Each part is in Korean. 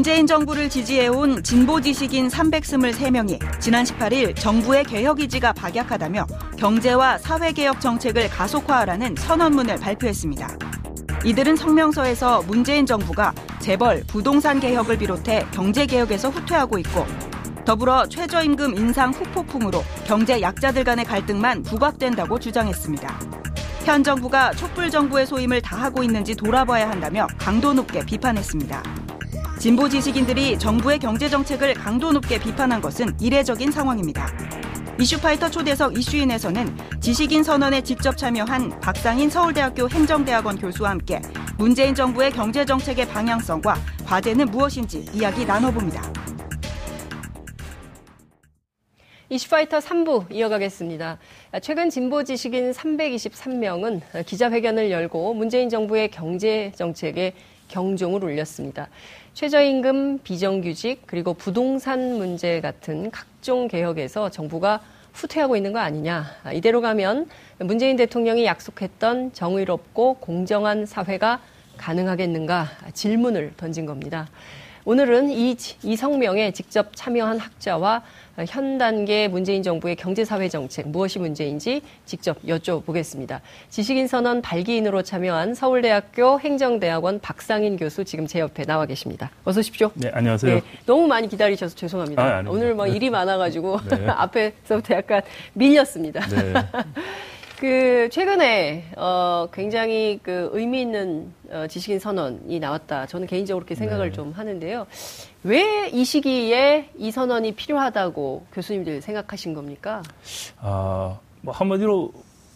문재인 정부를 지지해온 진보 지식인 323명이 지난 18일 정부의 개혁 의지가 박약하다며 경제와 사회개혁 정책을 가속화하라는 선언문을 발표했습니다. 이들은 성명서에서 문재인 정부가 재벌, 부동산 개혁을 비롯해 경제 개혁에서 후퇴하고 있고 더불어 최저임금 인상 후폭풍으로 경제 약자들 간의 갈등만 부각된다고 주장했습니다. 현 정부가 촛불 정부의 소임을 다하고 있는지 돌아봐야 한다며 강도 높게 비판했습니다. 진보 지식인들이 정부의 경제 정책을 강도 높게 비판한 것은 이례적인 상황입니다. 이슈파이터 초대석 이슈인에서는 지식인 선언에 직접 참여한 박상인 서울대학교 행정대학원 교수와 함께 문재인 정부의 경제 정책의 방향성과 과제는 무엇인지 이야기 나눠봅니다. 이슈파이터 3부 이어가겠습니다. 최근 진보 지식인 323명은 기자회견을 열고 문재인 정부의 경제 정책에 경종을 울렸습니다. 최저임금, 비정규직, 그리고 부동산 문제 같은 각종 개혁에서 정부가 후퇴하고 있는 거 아니냐. 이대로 가면 문재인 대통령이 약속했던 정의롭고 공정한 사회가 가능하겠는가 질문을 던진 겁니다. 오늘은 이, 이 성명에 직접 참여한 학자와 현 단계 문재인 정부의 경제사회 정책 무엇이 문제인지 직접 여쭤보겠습니다. 지식인 선언 발기인으로 참여한 서울대학교 행정대학원 박상인 교수 지금 제 옆에 나와 계십니다. 어서 오십시오. 네, 안녕하세요. 네, 너무 많이 기다리셔서 죄송합니다. 아, 오늘 막 일이 많아가지고 네. 앞에서부터 약간 밀렸습니다. 네. 그 최근에 어 굉장히 그 의미 있는 어 지식인 선언이 나왔다. 저는 개인적으로 그렇게 생각을 네. 좀 하는데요. 왜 이 시기에 이 선언이 필요하다고 교수님들 생각하신 겁니까? 아, 뭐 한마디로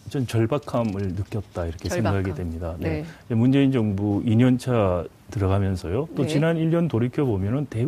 전 절박함을 느꼈다 이렇게 절박함. 생각이 됩니다. 네. 네. 문재인 정부 2년차 들어가면서요. 또 네. 지난 1년 돌이켜 보면은 대,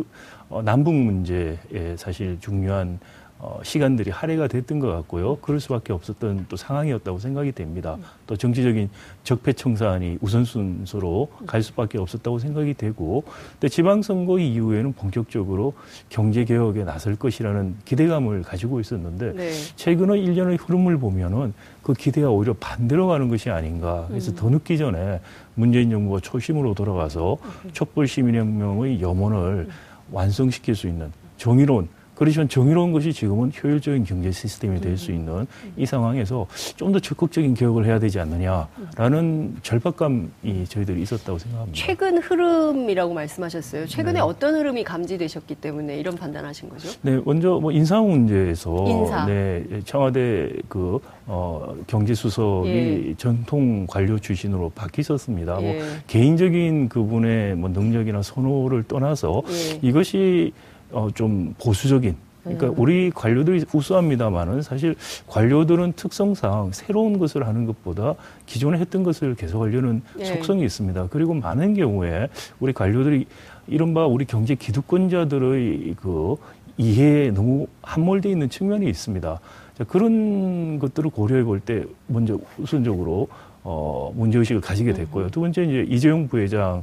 어, 남북 문제에 사실 중요한 어, 시간들이 할애가 됐던 것 같고요. 그럴 수밖에 없었던 또 상황이었다고 생각이 됩니다. 또 정치적인 적폐청산이 우선순서로 갈 수밖에 없었다고 생각이 되고, 근데 지방선거 이후에는 본격적으로 경제개혁에 나설 것이라는 기대감을 가지고 있었는데, 네. 최근의 일년의 흐름을 보면은 그 기대가 오히려 반대로 가는 것이 아닌가. 그래서 음. 더 늦기 전에 문재인 정부가 초심으로 돌아가서 음. 촛불 시민혁명의 염원을 음. 완성시킬 수 있는 정의로운 그렇지만 정의로운 것이 지금은 효율적인 경제 시스템이 될 수 있는 이 상황에서 좀 더 적극적인 개혁을 해야 되지 않느냐라는 절박감이 저희들이 있었다고 생각합니다. 최근 흐름이라고 말씀하셨어요. 최근에 네. 어떤 흐름이 감지되셨기 때문에 이런 판단하신 거죠? 네, 먼저 뭐 인사 문제에서 인사. 네, 청와대 그 어, 경제수석이 예. 전통 관료 출신으로 바뀌셨습니다. 뭐 예. 뭐 개인적인 그분의 뭐 능력이나 선호를 떠나서 예. 이것이 어, 좀 보수적인 그러니까 음. 우리 관료들이 우수합니다만은 사실 관료들은 특성상 새로운 것을 하는 것보다 기존에 했던 것을 계속 하려는 네. 속성이 있습니다. 그리고 많은 경우에 우리 관료들이 이른바 우리 경제 기득권자들의 그 이해에 너무 함몰되어 있는 측면이 있습니다. 자, 그런 것들을 고려해 볼 때 먼저 우선적으로 어, 문제의식을 가지게 됐고요. 음. 두 번째 이제 이재용 부회장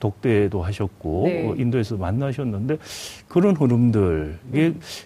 독대도 하셨고 네. 어, 인도에서 만나셨는데 그런 흐름들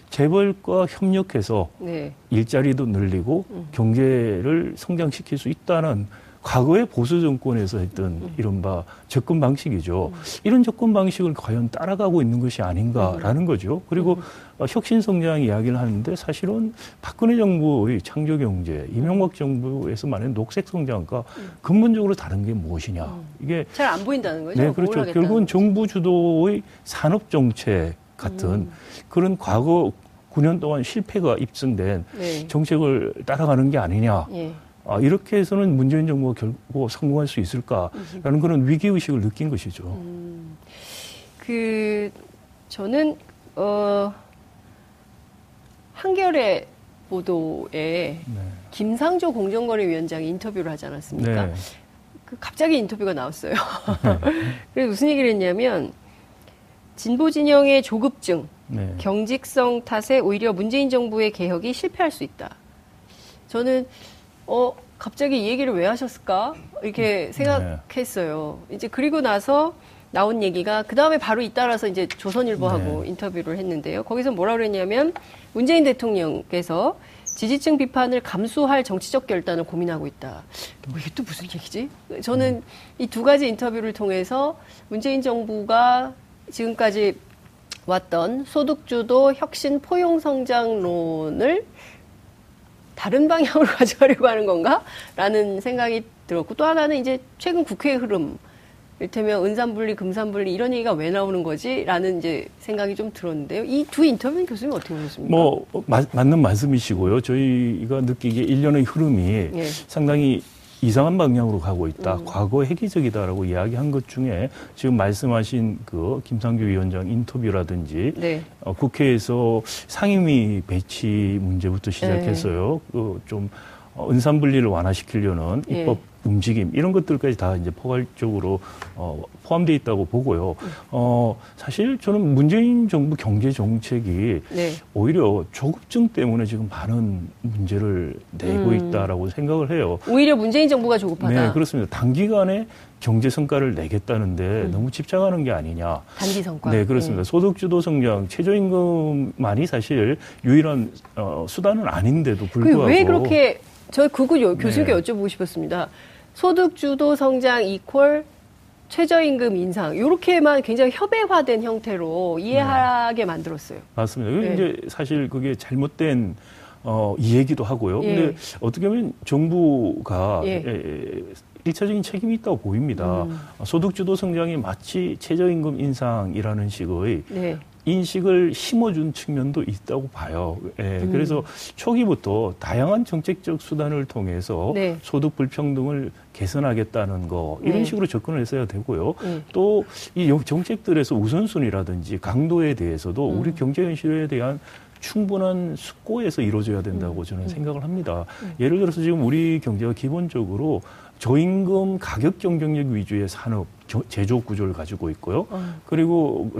재벌과 협력해서 네. 일자리도 늘리고 음. 경제를 성장시킬 수 있다는 과거의 보수 정권에서 했던 음. 이른바 접근 방식이죠. 음. 이런 접근 방식을 과연 따라가고 있는 것이 아닌가라는 음. 거죠. 그리고 어, 혁신 성장 이야기를 하는데 사실은 박근혜 정부의 창조 경제, 이명박 정부에서 말하는 녹색 성장과 근본적으로 다른 게 무엇이냐. 이게 잘 안 보인다는 거죠. 네, 그렇죠. 결국은 정부 주도의 산업 정책 같은 음. 그런 과거 9년 동안 실패가 입증된 네. 정책을 따라가는 게 아니냐. 예. 아, 이렇게 해서는 문재인 정부가 결국 성공할 수 있을까라는 그런 위기의식을 느낀 것이죠. 음, 그, 저는, 어, 한겨레 보도에 네. 김상조 공정거래위원장이 인터뷰를 하지 않았습니까? 네. 그 갑자기 인터뷰가 나왔어요. 그래서 무슨 얘기를 했냐면, 진보 진영의 조급증, 네. 경직성 탓에 오히려 문재인 정부의 개혁이 실패할 수 있다. 저는 어, 갑자기 이 얘기를 왜 하셨을까? 이렇게 네. 생각했어요. 네. 이제 그리고 나서 나온 얘기가 그 다음에 바로 잇따라서 이제 조선일보하고 네. 인터뷰를 했는데요. 거기서 뭐라 그랬냐면 문재인 대통령께서 지지층 비판을 감수할 정치적 결단을 고민하고 있다. 뭐 이게 또 무슨 얘기지? 저는 이 두 가지 인터뷰를 통해서 문재인 정부가 지금까지 왔던 소득주도 혁신 포용 성장론을 다른 방향으로 가져가려고 하는 건가? 라는 생각이 들었고 또 하나는 이제 최근 국회 흐름 이를테면 은산분리, 금산분리 이런 얘기가 왜 나오는 거지? 라는 이제 생각이 좀 들었는데요. 이 두 인터뷰는 교수님 어떻게 보셨습니까? 뭐, 마, 맞는 말씀이시고요. 저희가 느끼기에 일련의 흐름이 예. 상당히 이상한 방향으로 가고 있다. 음. 과거 획기적이다라고 이야기한 것 중에 지금 말씀하신 그 김상규 위원장 인터뷰라든지 네. 어, 국회에서 상임위 배치 문제부터 시작해서요. 네. 그좀 어, 은산 분리를 완화시키려는 예. 입법 움직임 이런 것들까지 다 이제 포괄적으로 어, 포함되어 있다고 보고요. 어, 사실 저는 문재인 정부 경제 정책이 네. 오히려 조급증 때문에 지금 많은 문제를 내고 음. 있다라고 생각을 해요. 오히려 문재인 정부가 조급하다. 네, 그렇습니다. 단기간에 경제 성과를 내겠다는데 음. 너무 집착하는 게 아니냐. 단기 성과. 네, 그렇습니다. 네. 소득 주도 성장, 최저임금만이 사실 유일한 어, 수단은 아닌데도 불구하고 왜 그렇게 저 그거 교수님께 네. 여쭤보고 싶었습니다. 소득 주도 성장 이퀄 최저임금 인상 이렇게만 굉장히 협의화된 형태로 이해하게 네. 만들었어요. 맞습니다. 네. 이제 사실 그게 잘못된 어, 이해기도 하고요. 예. 근데 어떻게 보면 정부가 예. 예, 일차적인 책임이 있다고 보입니다. 음. 소득주도 성장이 마치 최저임금 인상이라는 식의 네. 인식을 심어준 측면도 있다고 봐요. 예, 음. 그래서 초기부터 다양한 정책적 수단을 통해서 네. 소득 불평등을 개선하겠다는 거 이런 네. 식으로 접근을 했어야 되고요. 네. 또이 정책들에서 우선순위라든지 강도에 대해서도 음. 우리 경제 현실에 대한 충분한 숙고에서 이루어져야 된다고 음. 저는 음. 생각을 합니다. 음. 예를 들어서 지금 우리 경제가 기본적으로 저임금 가격 경쟁력 위주의 산업 제조 구조를 가지고 있고요. 어. 그리고 어,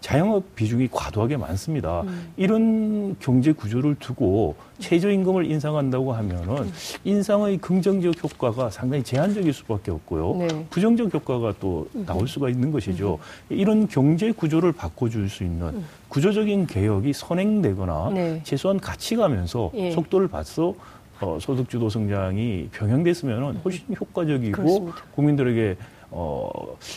자영업 비중이 과도하게 많습니다. 음. 이런 경제 구조를 두고 최저임금을 인상한다고 하면은 음. 인상의 긍정적 효과가 상당히 제한적일 수밖에 없고요. 네. 부정적 효과가 또 음. 나올 수가 있는 것이죠. 음. 이런 경제 구조를 바꿔줄 수 있는 음. 구조적인 개혁이 선행되거나 네. 최소한 같이 가면서 예. 속도를 봐서 어, 소득주도 성장이 병행됐으면 음. 훨씬 효과적이고 그렇습니다. 국민들에게 어,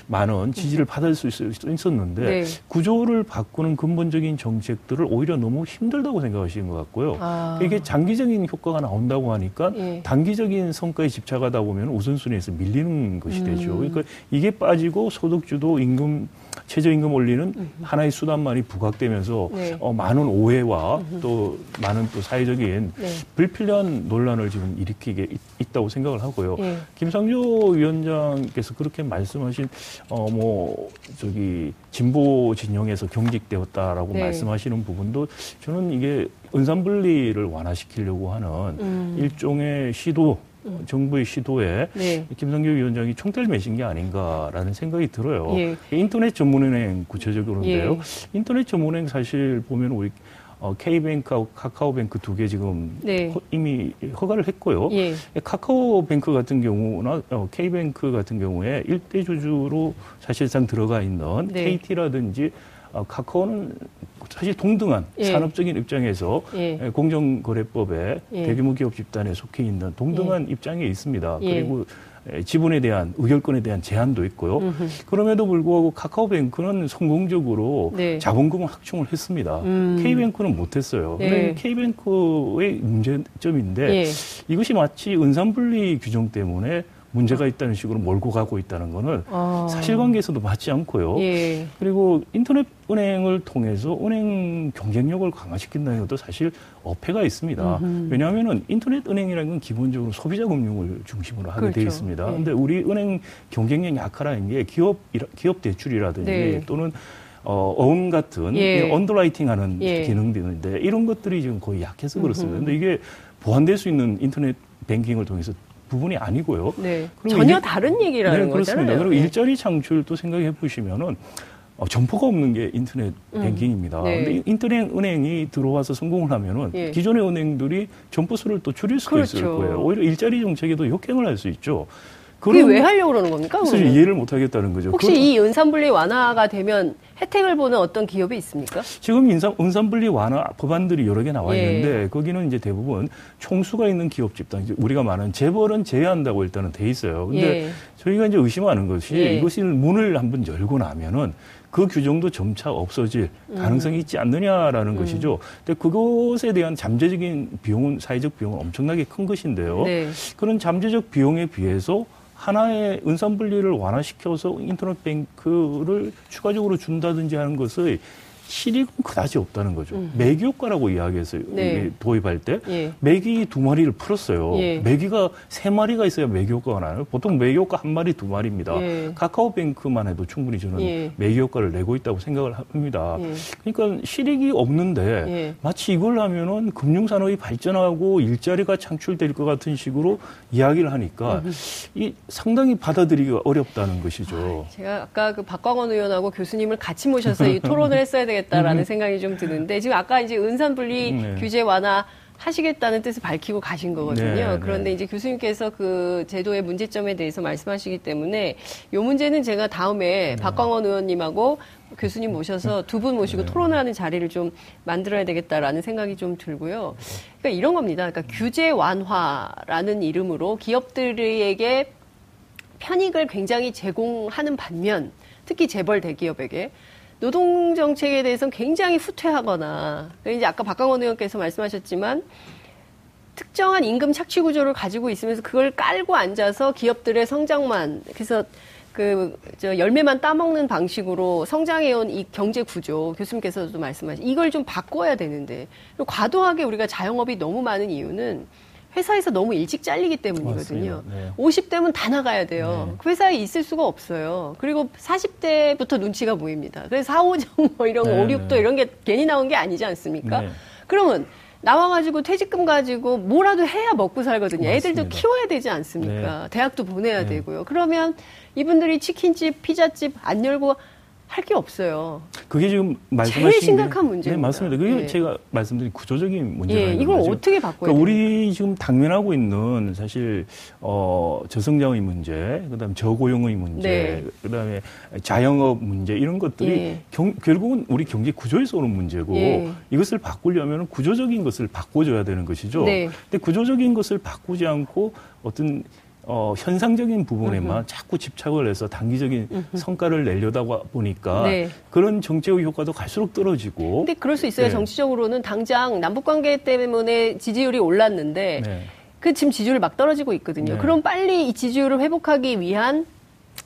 많은 지지를 받을 수 있었는데 네. 구조를 바꾸는 근본적인 정책들을 오히려 너무 힘들다고 생각하시는 것 같고요. 아. 이게 장기적인 효과가 나온다고 하니까 예. 단기적인 성과에 집착하다 보면 우선순위에서 밀리는 것이 음. 되죠. 그러니까 이게 빠지고 소득주도 임금 최저임금 올리는 음흠. 하나의 수단만이 부각되면서 네. 어, 많은 오해와. 또 많은 또 사회적인 네. 불필요한 논란을 지금 일으키게 있, 다고 생각을 하고요. 네. 김상조 위원장께서 그렇게 말씀하신 어 뭐 저기 진보 진영에서 경직되었다라고 네. 말씀하시는 부분도 저는 이게 은산분리를 완화시키려고 하는 음. 일종의 시도 음. 정부의 시도에 네. 김성규 위원장이 총대를 매신 게 아닌가라는 생각이 들어요. 예. 인터넷 전문은행 구체적으로인데요. 예. 인터넷 전문은행 사실 보면 우리 어, K뱅크하고 카카오뱅크 두 개 지금 네. 허, 이미 허가를 했고요. 예. 카카오뱅크 같은 경우나 어, K뱅크 같은 경우에 일대 주주로 사실상 들어가 있는 네. KT라든지 어, 카카오는 사실 동등한 예. 산업적인 입장에서 예. 공정거래법에 예. 대규모 기업 집단에 속해 있는 동등한 예. 입장에 있습니다. 예. 그리고 지분에 대한 의결권에 대한 제한도 있고요. 음흠. 그럼에도 불구하고 카카오뱅크는 성공적으로 네. 자본금을 확충을 했습니다. 음. K뱅크는 못했어요. 네. K뱅크의 문제점인데 예. 이것이 마치 은산분리 규정 때문에 문제가 있다는 식으로 몰고 가고 있다는 거는 아. 사실관계에서도 맞지 않고요. 예. 그리고 인터넷 은행을 통해서 은행 경쟁력을 강화시킨다는 것도 사실 어폐가 있습니다. 음흠. 왜냐하면 인터넷 은행이라는 건 기본적으로 소비자 금융을 중심으로 하게 그렇죠. 되어 있습니다. 그런데 네. 우리 은행 경쟁력이 약하라는 게 기업 기업 대출이라든지 네. 또는 어, 어음 같은 예. underwriting 하는 예. 기능들인데 이런 것들이 지금 거의 약해서 그렇습니다. 음흠. 근데 이게 보완될 수 있는 인터넷 뱅킹을 통해서 부분이 아니고요. 네. 전혀 다른 얘기라는 네, 그렇습니다. 거잖아요. 그리고 네. 일자리 창출도 생각해 보시면은 어, 점포가 없는 게 인터넷 음. 뱅킹입니다. 네. 근데 인터넷 은행이 들어와서 성공을 하면은 예. 기존의 은행들이 점포 수를 또 줄일 수도 그렇죠. 있을 거예요. 오히려 일자리 정책에도 역행을 할 수 있죠. 그게 왜 하려고 그러는 겁니까? 사실 이해를 못 하겠다는 거죠. 혹시 이 은산분리 완화가 되면 혜택을 보는 어떤 기업이 있습니까? 지금 인산, 은산분리 완화 법안들이 여러 개 나와 예. 있는데 거기는 이제 대부분 총수가 있는 기업 집단, 우리가 말하는 재벌은 제외한다고 일단은 돼 있어요. 근데 예. 저희가 이제 의심하는 것이 예. 이것이 문을 한번 열고 나면은 그 규정도 점차 없어질 음. 가능성이 있지 않느냐라는 음. 것이죠. 근데 그것에 대한 잠재적인 비용은 사회적 비용은 엄청나게 큰 것인데요. 네. 그런 잠재적 비용에 비해서 하나의 은산 분리를 완화시켜서 인터넷 뱅크를 추가적으로 준다든지 하는 것의 실익은 그다지 없다는 거죠. 음. 매기 효과라고 이야기했어요. 네. 도입할 때 예. 매기 두 마리를 풀었어요. 예. 매기가 세 마리가 있어야 매기 효과가 나요. 보통 매기 효과 한 마리 두 마리입니다. 예. 카카오뱅크만 해도 충분히 저는 예. 매기 효과를 내고 있다고 생각을 합니다. 예. 그러니까 실익이 없는데 예. 마치 이걸 하면은 금융산업이 발전하고 일자리가 창출될 것 같은 식으로 이야기를 하니까 음. 이 상당히 받아들이기가 어렵다는 것이죠. 아, 제가 아까 그 박광원 의원하고 교수님을 같이 모셔서 이 토론을 했어야. 되겠다라는 음. 생각이 좀 드는데 지금 아까 이제 은산 분리 네. 규제 완화 하시겠다는 뜻을 밝히고 가신 거거든요. 네, 네. 그런데 네. 이제 교수님께서 그 제도의 문제점에 대해서 말씀하시기 때문에 이 문제는 제가 다음에 네. 박광원 의원님하고 교수님 모셔서 두 분 모시고 네. 토론하는 자리를 좀 만들어야 되겠다라는 생각이 좀 들고요. 그러니까 이런 겁니다. 그러니까 규제 완화라는 이름으로 기업들에게 편익을 굉장히 제공하는 반면 특히 재벌 대기업에게 노동 정책에 대해서는 굉장히 후퇴하거나 이제 아까 박강원 의원께서 말씀하셨지만 특정한 임금 착취 구조를 가지고 있으면서 그걸 깔고 앉아서 기업들의 성장만 그래서 그 저 열매만 따먹는 방식으로 성장해온 이 경제 구조 교수님께서도 말씀하신 이걸 좀 바꿔야 되는데 과도하게 우리가 자영업이 너무 많은 이유는 회사에서 너무 일찍 잘리기 때문이거든요. 네. 50대면 다 나가야 돼요. 네. 그 회사에 있을 수가 없어요. 그리고 40대부터 눈치가 보입니다. 그래서 4, 5정 뭐 이런 네. 5, 6도 이런 게 괜히 나온 게 아니지 않습니까? 네. 그러면 나와가지고 퇴직금 가지고 뭐라도 해야 먹고 살거든요. 맞습니다. 애들도 키워야 되지 않습니까? 네. 대학도 보내야 네. 되고요. 그러면 이분들이 치킨집, 피자집 안 열고 할 게 없어요. 그게 지금 말씀하신 제일 심각한 문제입니다. 네, 맞습니다. 그게 예. 제가 말씀드린 구조적인 문제예요. 예, 이걸 어떻게 바꿔야 그러니까 우리 지금 당면하고 있는 사실 어 저성장의 문제, 그다음에 저고용의 문제, 네. 그다음에 자영업 문제 이런 것들이 예. 경, 결국은 우리 경제 구조에서 오는 문제고 예. 이것을 바꾸려면 구조적인 것을 바꿔줘야 되는 것이죠. 네. 근데 구조적인 것을 바꾸지 않고 어떤 어, 현상적인 부분에만 으흠. 자꾸 집착을 해서 단기적인 으흠. 성과를 내려다 보니까 네. 그런 정책의 효과도 갈수록 떨어지고. 근데 그럴 수 있어요. 네. 정치적으로는 당장 남북 관계 때문에 지지율이 올랐는데 네. 그 지금 지지율 막 떨어지고 있거든요. 네. 그럼 빨리 이 지지율을 회복하기 위한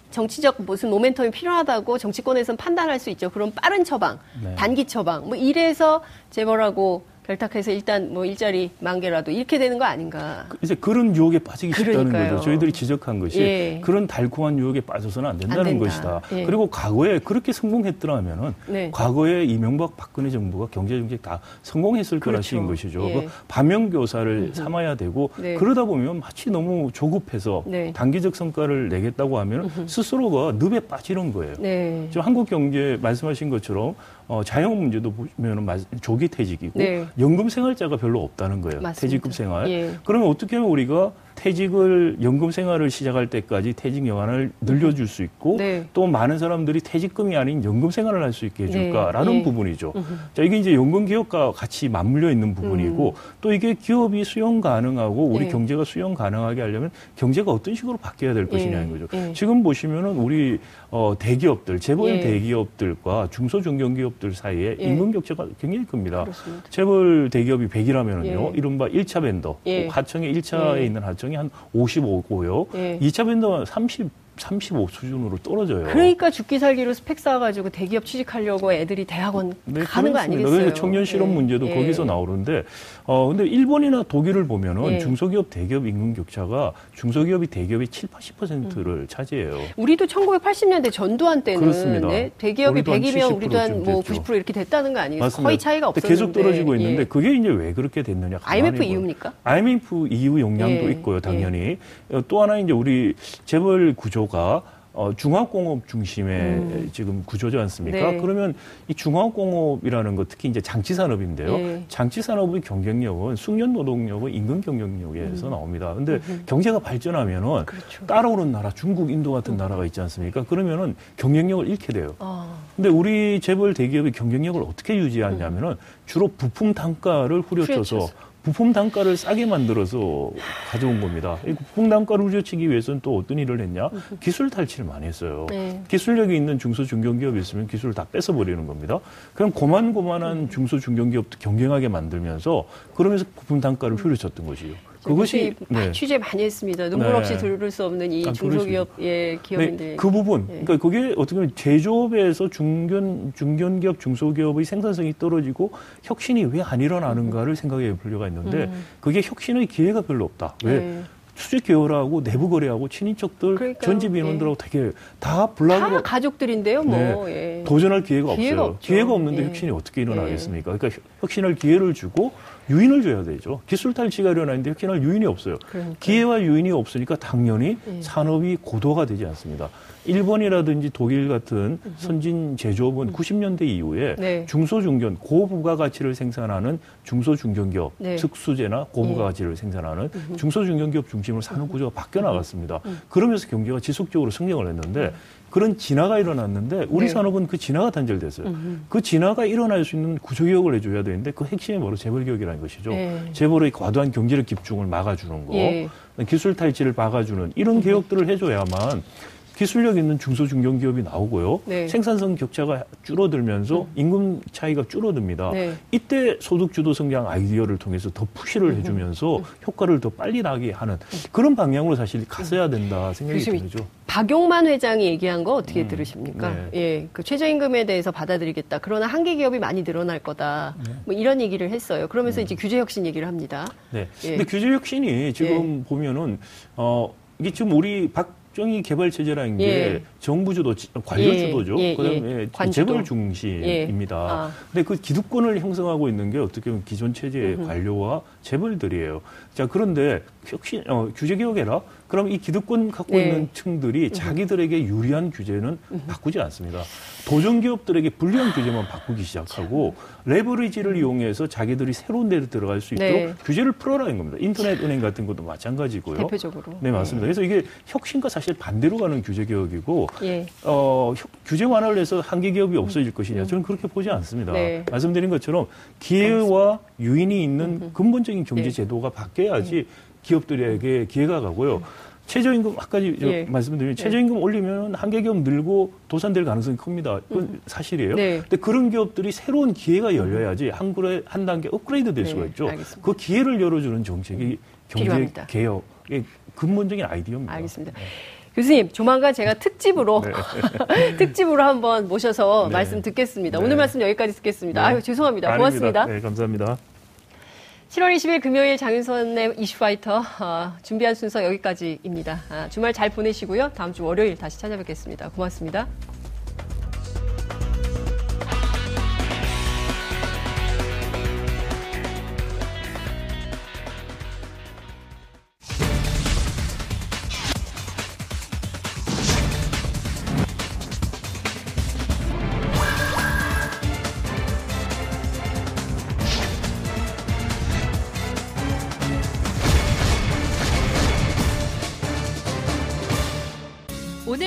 정치적 무슨 모멘텀이 필요하다고 정치권에서는 판단할 수 있죠. 그럼 빠른 처방, 네. 단기 처방, 뭐 이래서 재벌하고 결탁해서 일단 뭐 일자리 만 개라도 이렇게 되는 거 아닌가. 그 이제 그런 유혹에 빠지기 그러니까요. 쉽다는 거죠. 저희들이 지적한 것이 예. 그런 달콤한 유혹에 빠져서는 안 된다는 안 것이다. 예. 그리고 과거에 그렇게 성공했더라면은 네. 과거에 이명박 박근혜 정부가 경제 정책 다 성공했을 그렇죠. 거라시인 것이죠. 예. 그 반면 교사를 삼아야 되고 네. 그러다 보면 마치 너무 조급해서 네. 단기적 성과를 내겠다고 하면 스스로가 늪에 빠지는 거예요. 네. 지금 한국 경제 말씀하신 것처럼 어, 자영업 문제도 보면은 조기 퇴직이고 네. 연금 생활자가 별로 없다는 거예요. 맞습니다. 퇴직금 생활. 예. 그러면 어떻게 하면 우리가 퇴직을 연금 생활을 시작할 때까지 퇴직 여한을 늘려줄 수 있고 네. 또 많은 사람들이 퇴직금이 아닌 연금 생활을 할 수 있게 해줄까라는 네. 예. 부분이죠. 자 이게 이제 연금 기업과 같이 맞물려 있는 부분이고 음. 또 이게 기업이 수용 가능하고 우리 네. 경제가 수용 가능하게 하려면 경제가 어떤 식으로 바뀌어야 될 것이냐는 예. 거죠. 예. 지금 보시면은 우리 어, 대기업들 재벌 대기업들과 중소중견기업들 사이에 임금 격차가 굉장히 큽니다. 그렇습니다. 재벌 대기업이 100이라면은요 이른바 1차 밴더 하청의 1차에 있는 하청 가능성이 한 55고요. 예. 2차 밴더가 30 35 수준으로 떨어져요. 그러니까 죽기 살기로 스펙 쌓아가지고 대기업 취직하려고 애들이 대학원 네, 가는 거 아니겠어요? 그래서 청년 실업 예. 문제도 예. 거기서 나오는데, 어 근데 일본이나 독일을 보면은 예. 중소기업 대기업 임금 격차가 중소기업이 대기업의 7, 80%를 음. 차지해요. 우리도 1980년대 전두환 때는 그렇습니다. 네? 대기업이 100이면 우리도 한뭐90% 이렇게 됐다는 거 아니겠어요? 맞습니다. 거의 차이가 없었는데 계속 떨어지고 있는데 예. 그게 이제 왜 그렇게 됐느냐? IMF 이유입니까? IMF 이후 영향도 예. 있고요, 당연히. 예. 또 하나 이제 우리 재벌 구조 구조가 어, 중화공업 중심의 음. 지금 구조지 않습니까? 네. 그러면 이 중화공업이라는 것 특히 이제 장치 산업인데요. 네. 장치 산업의 경쟁력은 숙련 노동력은 임금 경쟁력에서 음. 나옵니다. 근데 음. 경제가 발전하면은 그렇죠. 따라오는 나라 중국, 인도 같은 음. 나라가 있지 않습니까? 그러면은 경쟁력을 잃게 돼요. 아. 근데 우리 재벌 대기업의 경쟁력을 어떻게 유지하냐면은 주로 부품 단가를 후려쳐서 부품 단가를 싸게 만들어서 가져온 겁니다. 이 부품 단가를 후려치기 위해서는 또 어떤 일을 했냐? 기술 탈취를 많이 했어요. 네. 기술력이 있는 중소 중견기업이 있으면 기술을 다 뺏어 버리는 겁니다. 그럼 고만고만한 중소 중견기업도 경쟁하게 만들면서 그러면서 부품 단가를 후려쳤던 것이요. 그것이 네. 취재 많이 했습니다. 눈물 없이 네. 들을 수 없는 이 아, 중소기업의 기업인들. 네, 그 부분, 네. 그러니까 그게 어떻게 보면 제조업에서 중견 중견기업, 중소기업의 생산성이 떨어지고 혁신이 왜 안 일어나는가를 생각해 볼 필요가 있는데 음. 그게 혁신의 기회가 별로 없다. 왜? 네. 수직 계열하고 내부 거래하고 친인척들, 그러니까요. 전직 임원들하고 예. 되게 다 block으로 다 가족들인데요, 뭐 네. 예. 도전할 기회가, 기회가 없어요. 없죠. 기회가 없는데 예. 혁신이 어떻게 일어나겠습니까? 그러니까 혁신할 기회를 주고 유인을 줘야 되죠. 기술 탈취가 일어나는데 혁신할 유인이 없어요. 그러니까요. 기회와 유인이 없으니까 당연히 예. 산업이 고도화가 되지 않습니다. 일본이라든지 독일 같은 선진 제조업은 음. 90년대 이후에 네. 중소중견 고부가가치를 생산하는 중소중견기업 네. 특수제나 고부가가치를 네. 생산하는 중소중견기업 중심으로 산업 구조가 바뀌어 나갔습니다. 그러면서 경제가 지속적으로 성장을 했는데 그런 진화가 일어났는데 우리 네. 산업은 그 진화가 단절됐어요. 음흠. 그 진화가 일어날 수 있는 구조 개혁을 해줘야 되는데 그 핵심이 바로 재벌 개혁이라는 것이죠. 네. 재벌의 과도한 경제력 집중을 막아주는 거, 예. 기술 탈취를 막아주는 이런 개혁들을 해줘야만 기술력 있는 중소중견기업이 나오고요. 네. 생산성 격차가 줄어들면서 음. 임금 차이가 줄어듭니다. 네. 이때 소득주도 성장 아이디어를 통해서 더 푸시를 음. 해주면서 음. 효과를 더 빨리 나게 하는 음. 그런 방향으로 사실 갔어야 된다 생각이 들죠. 박용만 회장이 얘기한 거 어떻게 음. 들으십니까? 네. 예, 그 최저임금에 대해서 받아들이겠다. 그러나 한계 기업이 많이 늘어날 거다. 네. 뭐 이런 얘기를 했어요. 그러면서 음. 이제 규제 혁신 얘기를 합니다. 네. 예. 근데 규제 혁신이 지금 예. 보면은 어 이게 지금 우리 박 국정이 개발 체제라는 게 예. 정부 주도 관료 예. 주도죠. 예. 그다음에 예. 재벌 중심입니다. 예. 아. 근데 그 기득권을 형성하고 있는 게 어떻게 보면 기존 체제의 관료와 재벌들이에요. 자 그런데 혁신 어, 규제 개혁해라. 그럼 이 기득권 갖고 네. 있는 층들이 자기들에게 유리한 규제는 바꾸지 않습니다. 도전 기업들에게 불리한 규제만 바꾸기 시작하고 레버리지를 이용해서 자기들이 새로운 데로 들어갈 수 있도록 네. 규제를 풀어라는 겁니다. 인터넷 은행 같은 것도 마찬가지고요. 대표적으로. 네 맞습니다. 네. 그래서 이게 혁신과 사실 반대로 가는 규제 개혁이고 예. 어, 규제 완화를 해서 한계 기업이 없어질 것이냐 저는 그렇게 보지 않습니다. 네. 말씀드린 것처럼 기회와 유인이 있는 근본적인 경제 네. 제도가 바뀌어야지 네. 기업들에게 기회가 가고요. 최저임금 아까 예. 말씀드린 예. 최저임금 올리면 한계 기업 늘고 도산될 가능성이 큽니다. 그건 음. 사실이에요. 네. 근데 그런 기업들이 새로운 기회가 열려야지 한 그래 한 단계 업그레이드 될 네. 수가 있죠. 알겠습니다. 그 기회를 열어주는 정책이 경제 필요합니다. 개혁의 근본적인 아이디어입니다. 알겠습니다. 네. 교수님, 조만간 제가 특집으로 네. 특집으로 한번 모셔서 네. 말씀 듣겠습니다. 오늘 말씀 여기까지 듣겠습니다. 아유 죄송합니다. 아닙니다. 고맙습니다. 네, 감사합니다. 7월 20일 금요일 장윤선의 이슈파이터 어, 준비한 순서 여기까지입니다. 아, 주말 잘 보내시고요. 다음 주 월요일 다시 찾아뵙겠습니다. 고맙습니다.